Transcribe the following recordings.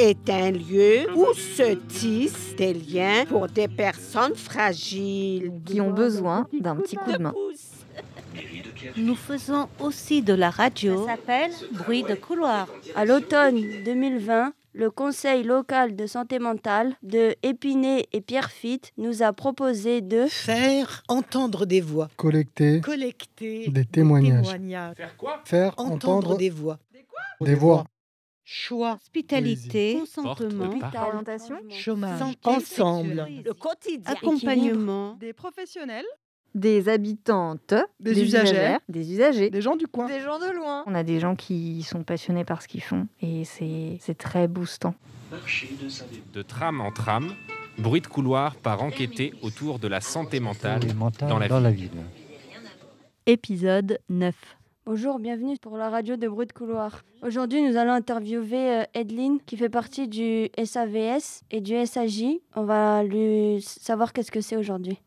est un lieu où se tissent des liens pour des personnes fragiles. Qui ont besoin d'un petit coup de main. Nous faisons aussi de la radio. Ça s'appelle Bruit de couloir. À l'automne 2020, le Conseil local de santé mentale de Épinay et Pierrefitte nous a proposé de faire entendre des voix, collecter collecter des témoignages, Faire quoi faire entendre entendre des voix, des voix, choix, Hospitalité, Consentement. Orientation chômage, santé ensemble, le quotidien, accompagnement, des professionnels, des habitantes, Des usagères. usagères, des usagers, des gens du coin. des gens de loin. On a des gens qui sont passionnés par ce qu'ils font et c'est c'est très boostant. De tram en tram, bruit de couloir par enquêter autour de la santé mentale dans la ville. épisode 9. Bonjour, bienvenue pour la radio de Bruit de couloir. Aujourd'hui, nous allons interviewer euh, Edline qui fait partie du SAVS et du SAJ. On va lui savoir qu'est-ce que c'est aujourd'hui.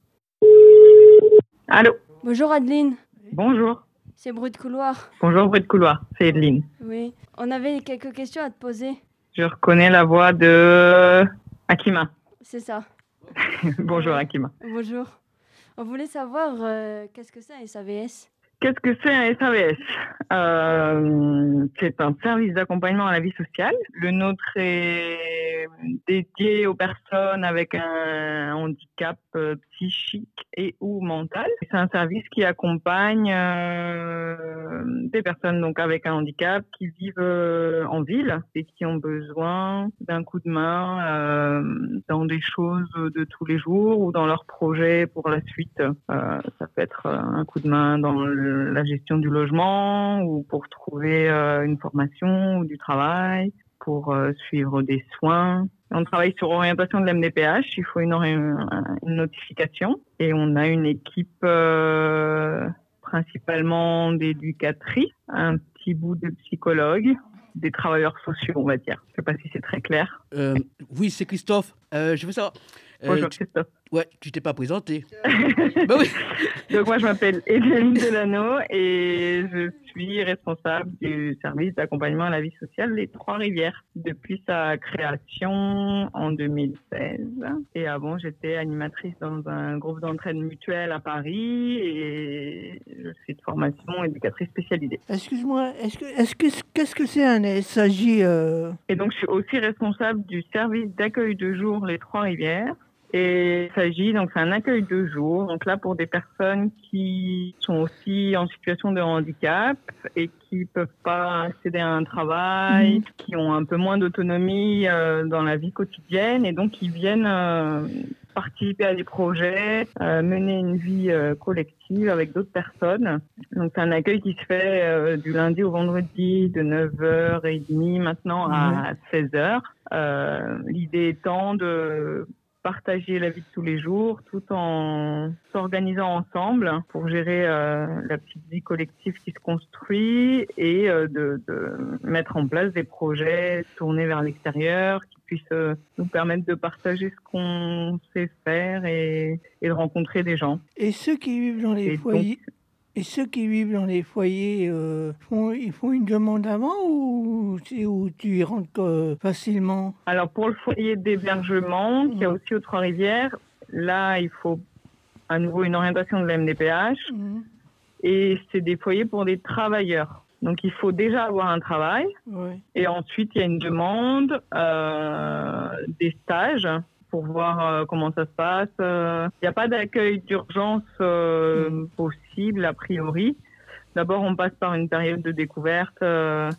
Allô, Bonjour Adeline, bonjour. c'est Bruit de couloir. Bonjour, bruit de couloir, c'est Evelyne. Oui, on avait quelques questions à te poser. Je reconnais la voix de Akima. C'est ça. bonjour, Akima. Bonjour. On voulait savoir euh, qu'est-ce que c'est un SAVS Qu'est-ce que c'est un SAVS Euh, C'est un service d'accompagnement à la vie sociale. Le nôtre est dédié aux personnes avec un handicap euh, psychique et ou mental. C'est un service qui accompagne euh, des personnes donc avec un handicap qui vivent en ville et qui ont besoin d'un coup de main dans des choses de tous les jours ou dans leurs projets pour la suite. Ça peut être un coup de main dans le- la gestion du logement ou pour trouver euh, une formation ou du travail, pour euh, suivre des soins. On travaille sur orientation de l'MDPH, il faut une, notification et on a une équipe euh, principalement d'éducatrices, un petit bout de psychologues, des travailleurs sociaux, on va dire. Je sais pas si c'est très clair. Euh, oui, c'est Christophe. Euh, je veux savoir. Bonjour tu- Christophe. Ouais, tu t'es pas présenté. bah oui. Donc moi je m'appelle Evelyne Delano et je suis responsable du service d'accompagnement à la vie sociale Les Trois-Rivières depuis sa création en 2016. Et avant j'étais animatrice dans un groupe d'entraide mutuelle à Paris et je suis de formation éducatrice spécialisée. Excuse-moi, est-ce que, est-ce que, qu'est-ce que c'est un SAJ euh, Et donc, je suis aussi responsable du service d'accueil de jour Les Trois-Rivières. Et il s'agit, donc, c'est un accueil de jour. Donc là, pour des personnes qui sont aussi en situation de handicap et qui peuvent pas accéder à un travail, qui ont un peu moins d'autonomie euh, dans la vie quotidienne et donc qui viennent euh, participer à des projets, euh, mener une vie euh, collective avec d'autres personnes. Donc c'est un accueil qui se fait euh, du lundi au vendredi de 9h30 maintenant à 16h. Euh, L'idée étant de partager la vie de tous les jours tout en s'organisant ensemble pour gérer euh, la petite vie collective qui se construit et euh, de, de mettre en place des projets tournés vers l'extérieur qui puissent euh, nous permettre de partager ce qu'on sait faire et, et de rencontrer des gens. Et ceux qui vivent dans les Et foyers, et ceux qui vivent dans les foyers, euh, font, ils font une demande avant ou, c'est où tu y rentres euh, facilement? Alors pour le foyer d'hébergement, qui est aussi aux Trois-Rivières, là il faut à nouveau une orientation de la MDPH Mhm. et c'est des foyers pour des travailleurs. Donc il faut déjà avoir un travail. Et ensuite il y a une demande euh, des stages pour voir euh, comment ça se passe. Euh, Il n'y a pas d'accueil d'urgence euh, possible a priori. D'abord on passe par une période de découverte, euh,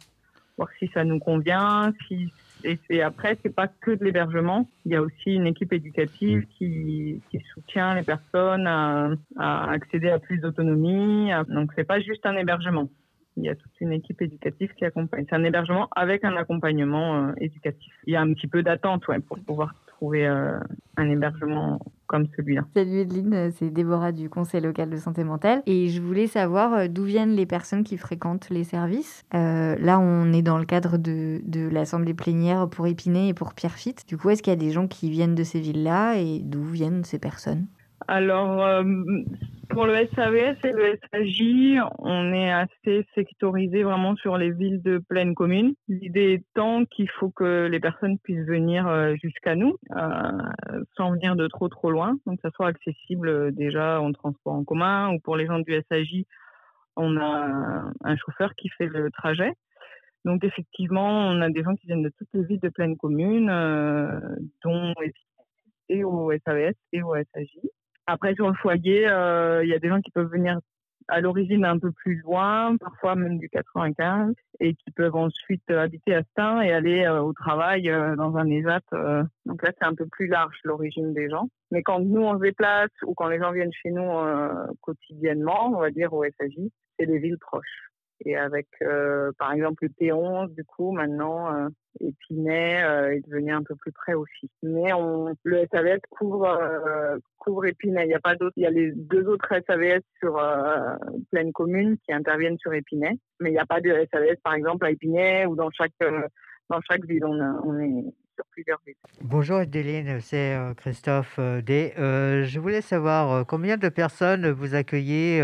voir si ça nous convient, si et, et après, c'est pas que de l'hébergement. Il y a aussi une équipe éducative qui, qui soutient les personnes à, à accéder à plus d'autonomie. Donc, c'est pas juste un hébergement. Il y a toute une équipe éducative qui accompagne. C'est un hébergement avec un accompagnement euh, éducatif. Il y a un petit peu d'attente ouais, pour pouvoir trouver euh, un hébergement comme celui-là. Salut Edline, c'est Déborah du Conseil local de santé mentale. Et je voulais savoir euh, d'où viennent les personnes qui fréquentent les services. Euh, là, on est dans le cadre de, de l'Assemblée plénière pour Épinay et pour Pierrefitte. Du coup, est-ce qu'il y a des gens qui viennent de ces villes-là et d'où viennent ces personnes? Alors, euh, pour le SAVS et le SAJ, on est assez sectorisé vraiment sur les villes de pleine commune. L'idée étant qu'il faut que les personnes puissent venir euh, jusqu'à nous euh, sans venir de trop trop loin, donc que ça soit accessible déjà en transport en commun ou pour les gens du SAJ, on a un chauffeur qui fait le trajet. Donc effectivement, on a des gens qui viennent de toutes les villes de pleine commune, euh, dont et au SAVS et au SAJ. Après, sur le foyer, euh, il y a des gens qui peuvent venir à l'origine un peu plus loin, parfois même du 95, et qui peuvent ensuite habiter à Stein et aller euh, au travail dans un ESAT. donc là, c'est un peu plus large l'origine des gens. Mais quand nous, on se déplace ou quand les gens viennent chez nous quotidiennement, on va dire au SAJ, c'est des villes proches et avec euh, par exemple le T11 du coup maintenant euh, Épinay euh, est devenu un peu plus près aussi. Mais le SAVS couvre couvre Épinay. Il y a pas d'autres. Il y a les deux autres SAVS sur pleine commune qui interviennent sur Épinay, mais il n'y a pas de SAVS par exemple à Épinay ou dans chaque dans chaque ville. On, on est plusieurs Bonjour Adeline, c'est euh, Christophe euh, D. Euh, je voulais savoir combien de personnes vous accueillez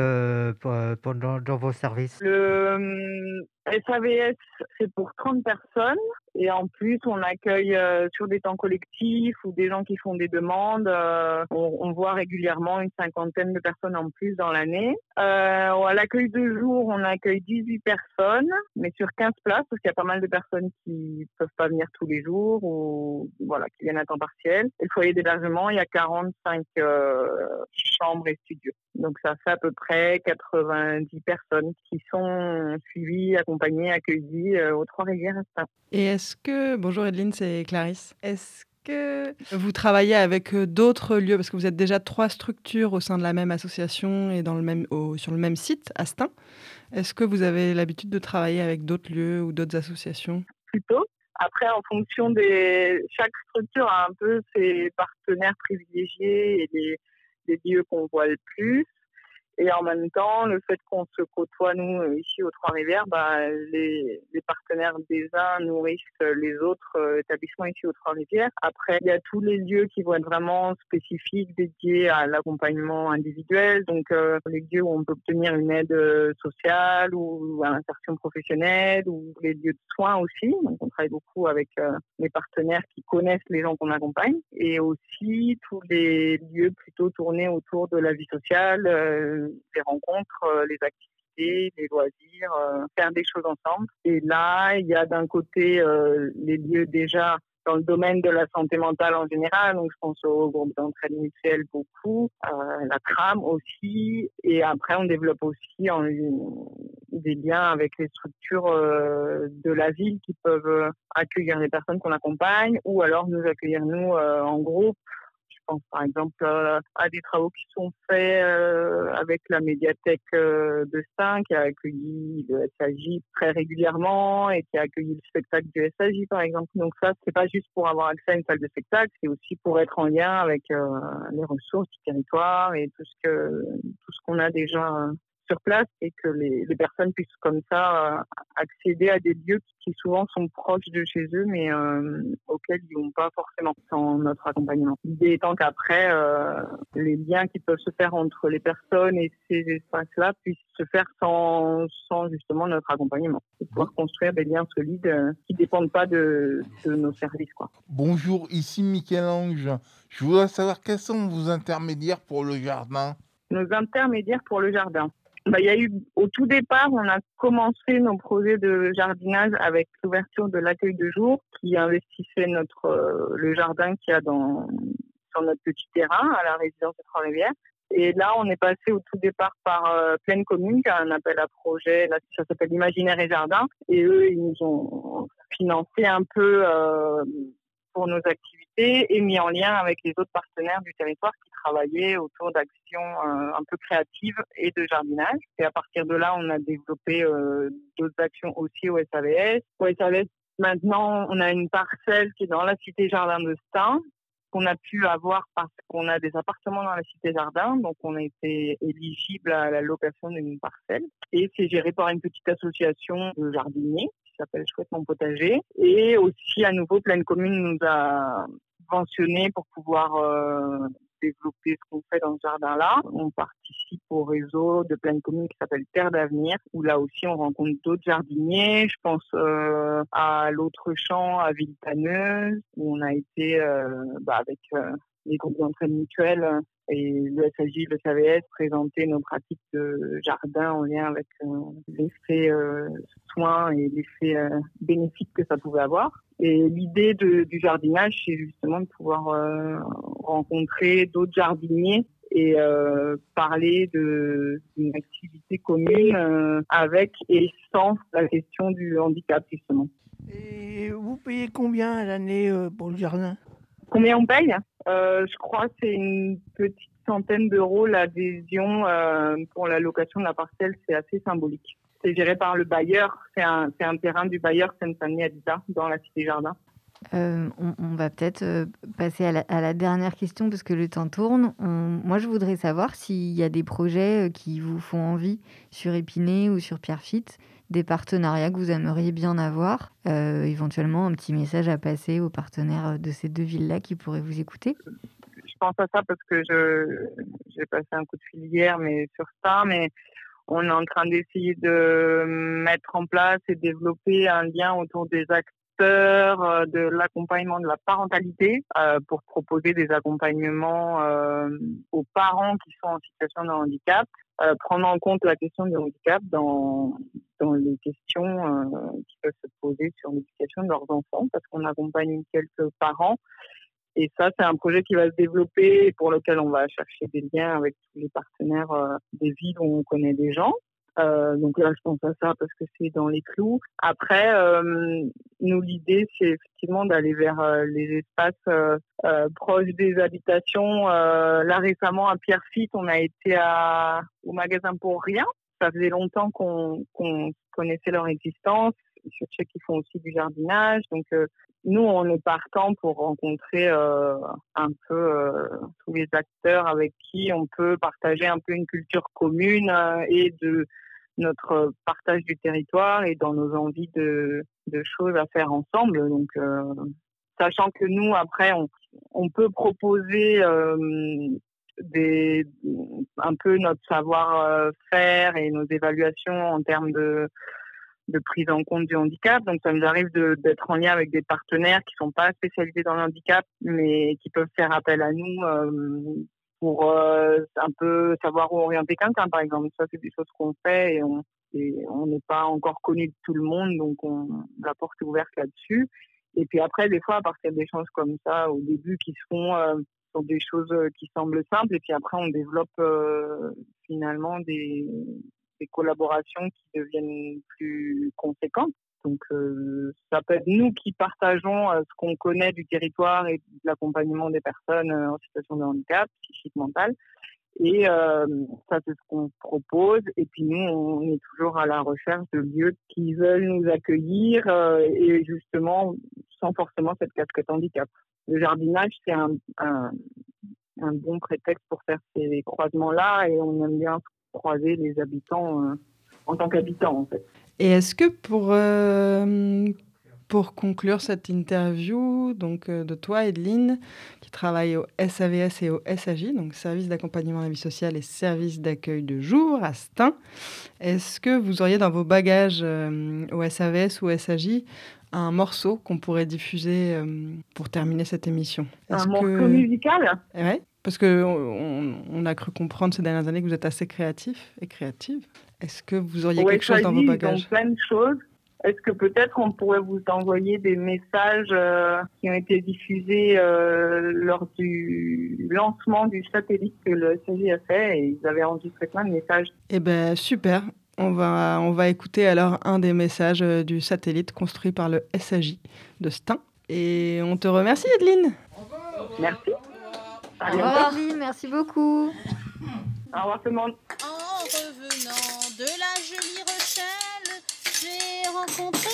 pendant, dans vos services? Le SAVS, c'est pour 30 personnes. Et en plus, on accueille euh, sur des temps collectifs ou des gens qui font des demandes. Euh, on, voit régulièrement une cinquantaine de personnes en plus dans l'année. Euh, à l'accueil de jour, on accueille 18 personnes, mais sur 15 places, parce qu'il y a pas mal de personnes qui peuvent pas venir tous les jours ou voilà, qui viennent à temps partiel. Et le foyer d'hébergement, il y a 45 chambres et studios. Donc ça fait à peu près 90 personnes qui sont suivies, accompagnées, accueillies aux Trois-Rivières. Et est-ce que, bonjour Edline, c'est Clarisse, est-ce que vous travaillez avec d'autres lieux, parce que vous êtes déjà trois structures au sein de la même association et dans le même, sur le même site, Astin. Est-ce que vous avez l'habitude de travailler avec d'autres lieux ou d'autres associations? Plutôt. Après, en fonction des... Chaque structure a un peu ses partenaires privilégiés et les des lieux qu'on voit le plus. Et en même temps, le fait qu'on se côtoie, nous, euh, ici aux Trois-Rivières, bah, les, les, partenaires des uns nourrissent les autres euh, établissements ici aux Trois-Rivières. Après, il y a tous les lieux qui vont être vraiment spécifiques, dédiés à l'accompagnement individuel. Donc, euh, les lieux où on peut obtenir une aide sociale ou à l'insertion professionnelle ou les lieux de soins aussi. Donc, on travaille beaucoup avec les partenaires qui connaissent les gens qu'on accompagne. Et aussi tous les lieux plutôt tournés autour de la vie sociale les rencontres, euh, les activités, les loisirs, euh, faire des choses ensemble. Et là, il y a d'un côté euh, les lieux déjà dans le domaine de la santé mentale en général, donc je pense au groupe d'entraide mutuelle beaucoup, la tram aussi, et après on développe aussi des liens avec les structures de la ville qui peuvent accueillir les personnes qu'on accompagne ou alors nous accueillir nous en groupe par exemple euh, à des travaux qui sont faits euh, avec la médiathèque euh, de Stein qui a accueilli le SAJ très régulièrement et qui a accueilli le spectacle du SAJ par exemple. Donc ça, c'est pas juste pour avoir accès à une salle de spectacle, c'est aussi pour être en lien avec les ressources du territoire et tout ce que tout ce qu'on a déjà sur place et que les, personnes puissent comme ça euh, accéder à des lieux qui, souvent sont proches de chez eux, mais euh, auxquels ils n'ont pas forcément sans notre accompagnement. L'idée étant qu'après, euh, les liens qui peuvent se faire entre les personnes et ces espaces-là puissent se faire sans, sans justement notre accompagnement. Et pouvoir construire des liens solides qui ne dépendent pas de, de, nos services. Quoi. Bonjour, ici Michel-Ange. Je voudrais savoir quels sont vos intermédiaires pour le jardin? Nos intermédiaires pour le jardin. Bah, il y a eu, au tout départ, on a commencé nos projets de jardinage avec l'ouverture de l'accueil de jour qui investissait notre, euh, le jardin qu'il y a dans, sur notre petit terrain à la résidence de Trois-Rivières. Et là, on est passé au tout départ par euh, Pleine Commune, qui a un appel à projet, là, ça s'appelle Imaginaire et Jardin. Et eux, ils nous ont financé un peu euh, pour nos activités et mis en lien avec les autres partenaires du territoire qui travaillaient autour d'actions euh, un peu créatives et de jardinage. Et à partir de là, on a développé euh, d'autres actions aussi au SAVS. Au SAVS, maintenant, on a une parcelle qui est dans la cité Jardin de Stein qu'on a pu avoir parce qu'on a des appartements dans la cité jardin, donc on a été éligible à la location d'une parcelle. Et c'est géré par une petite association de jardiniers s'appelle Chouette mon potager. Et aussi, à nouveau, Pleine Commune nous a pour pouvoir euh, développer ce qu'on fait dans ce jardin-là. On participe au réseau de pleine commune qui s'appelle Terre d'avenir, où là aussi on rencontre d'autres jardiniers. Je pense euh, à l'autre champ à Villetaneuse, où on a été euh, bah, avec euh, les groupes d'entraide mutuelle et le SAJ, le SAVS présenter nos pratiques de jardin en lien avec l'effet soins et l'effet bénéfique que ça pouvait avoir. Et l'idée du jardinage, c'est justement de pouvoir rencontrer d'autres jardiniers et euh, parler de- d'une activité commune euh, avec et sans la question du handicap, justement. Et vous payez combien à l'année euh, pour le jardin? Combien on paye? Je crois que c'est une petite centaine d'euros l'adhésion pour la location de la parcelle. C'est assez symbolique. C'est géré par le bailleur. C'est un, c'est un terrain du bailleur Seine-Saint-Denis Habitat dans la Cité Jardin. Euh, on, va peut-être euh, passer à la, dernière question parce que le temps tourne. Moi, je voudrais savoir s'il y a des projets euh, qui vous font envie sur Épinay ou sur Pierrefitte, des partenariats que vous aimeriez bien avoir, éventuellement un petit message à passer aux partenaires de ces deux villes-là qui pourraient vous écouter. je pense à ça parce que j'ai passé un coup de fil hier mais sur ça mais on est en train d'essayer de mettre en place et développer un lien autour des acteurs euh, de l'accompagnement de la parentalité euh, pour proposer des accompagnements euh, aux parents qui sont en situation de handicap prendre en compte la question du handicap dans dans les questions qui peuvent se poser sur l'éducation de leurs enfants parce qu'on accompagne quelques parents et ça, c'est un projet qui va se développer et pour lequel on va chercher des liens avec tous les partenaires des villes où on connaît des gens. Euh, donc là, je pense à ça parce que c'est dans les clous. Après, euh, nous, l'idée, c'est effectivement d'aller vers euh, les espaces proches des habitations. Là, récemment, à Pierrefitte, on a été au magasin pour rien. Ça faisait longtemps qu'on connaissait leur existence. Je sais qu'ils font aussi du jardinage. Donc, euh, nous, on est partant pour rencontrer euh, un peu euh, tous les acteurs avec qui on peut partager un peu une culture commune et de notre partage du territoire et dans nos envies de, choses à faire ensemble. Donc, sachant que nous, après, on, peut proposer un peu notre savoir-faire et nos évaluations en termes de de prise en compte du handicap. Donc, ça nous arrive d'être en lien avec des partenaires qui sont pas spécialisés dans le handicap, mais qui peuvent faire appel à nous euh, pour euh, un peu savoir où orienter quelqu'un, par exemple. Ça, c'est des choses qu'on fait et on n'est pas encore connu de tout le monde, donc on, la porte est ouverte là-dessus. Et puis après, des fois, à partir d'échanges comme ça, au début, qui se font euh, des choses euh, qui semblent simples, et puis après, on développe finalement des, des collaborations qui deviennent plus conséquentes. Donc, euh, ça peut être nous qui partageons euh, ce qu'on connaît du territoire et de l'accompagnement des personnes euh, en situation de handicap, psychique, mental. Et ça, c'est ce qu'on propose. Et puis nous, on est toujours à la recherche de lieux qui veulent nous accueillir et justement sans forcément cette casquette handicap. Le jardinage, c'est un, un bon prétexte pour faire ces croisements-là et on aime bien croiser les habitants euh, en tant qu'habitants, en fait. Et est-ce que pour, euh, pour conclure cette interview donc, euh, de toi, Edeline, qui travaille au SAVS et au SAJ, donc Service d'accompagnement à la vie sociale et Service d'accueil de jour à Stein, est-ce que vous auriez dans vos bagages euh, au SAVS ou au SAJ un morceau qu'on pourrait diffuser euh, pour terminer cette émission? Un morceau que- musical? Ouais, parce que on, on a cru comprendre ces dernières années que vous êtes assez créatif et créative. Est-ce que vous auriez Ouais, quelque chose dans vos bagages? plein de choses. Est-ce que peut-être on pourrait vous envoyer des messages euh, qui ont été diffusés euh, lors du lancement du satellite que le SAJ a fait et ils avaient enregistré plein de messages? Eh ben super. On va, on va écouter alors un des messages euh, du satellite construit par le SAJ de Stein. Et on te remercie, Edeline. Merci. À Au revoir, merci beaucoup. Au revoir tout le monde. En revenant de la jolie Rochelle, j'ai rencontré.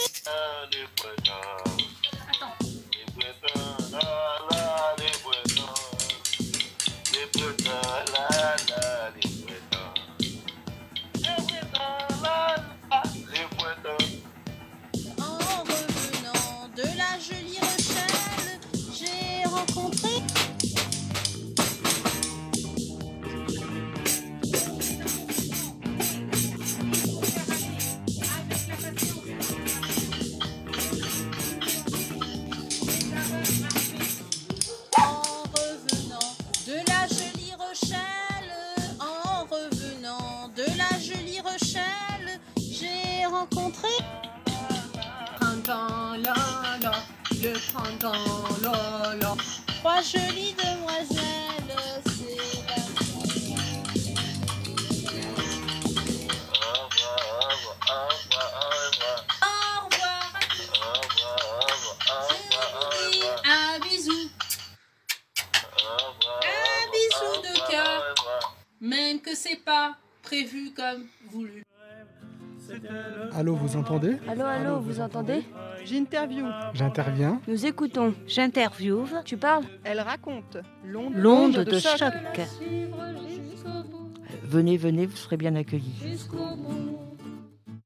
Au revoir. Vous dis un bisou. Un bisou de cœur. Même que c'est pas prévu comme voulu. Allô, vous entendez Allô, allô, vous entendez J'interview. J'interviens. Nous écoutons. J'interviewe. Tu parles Elle raconte l'onde L'onde de choc. Venez, venez, vous serez bien accueillis. Jusqu'au bout.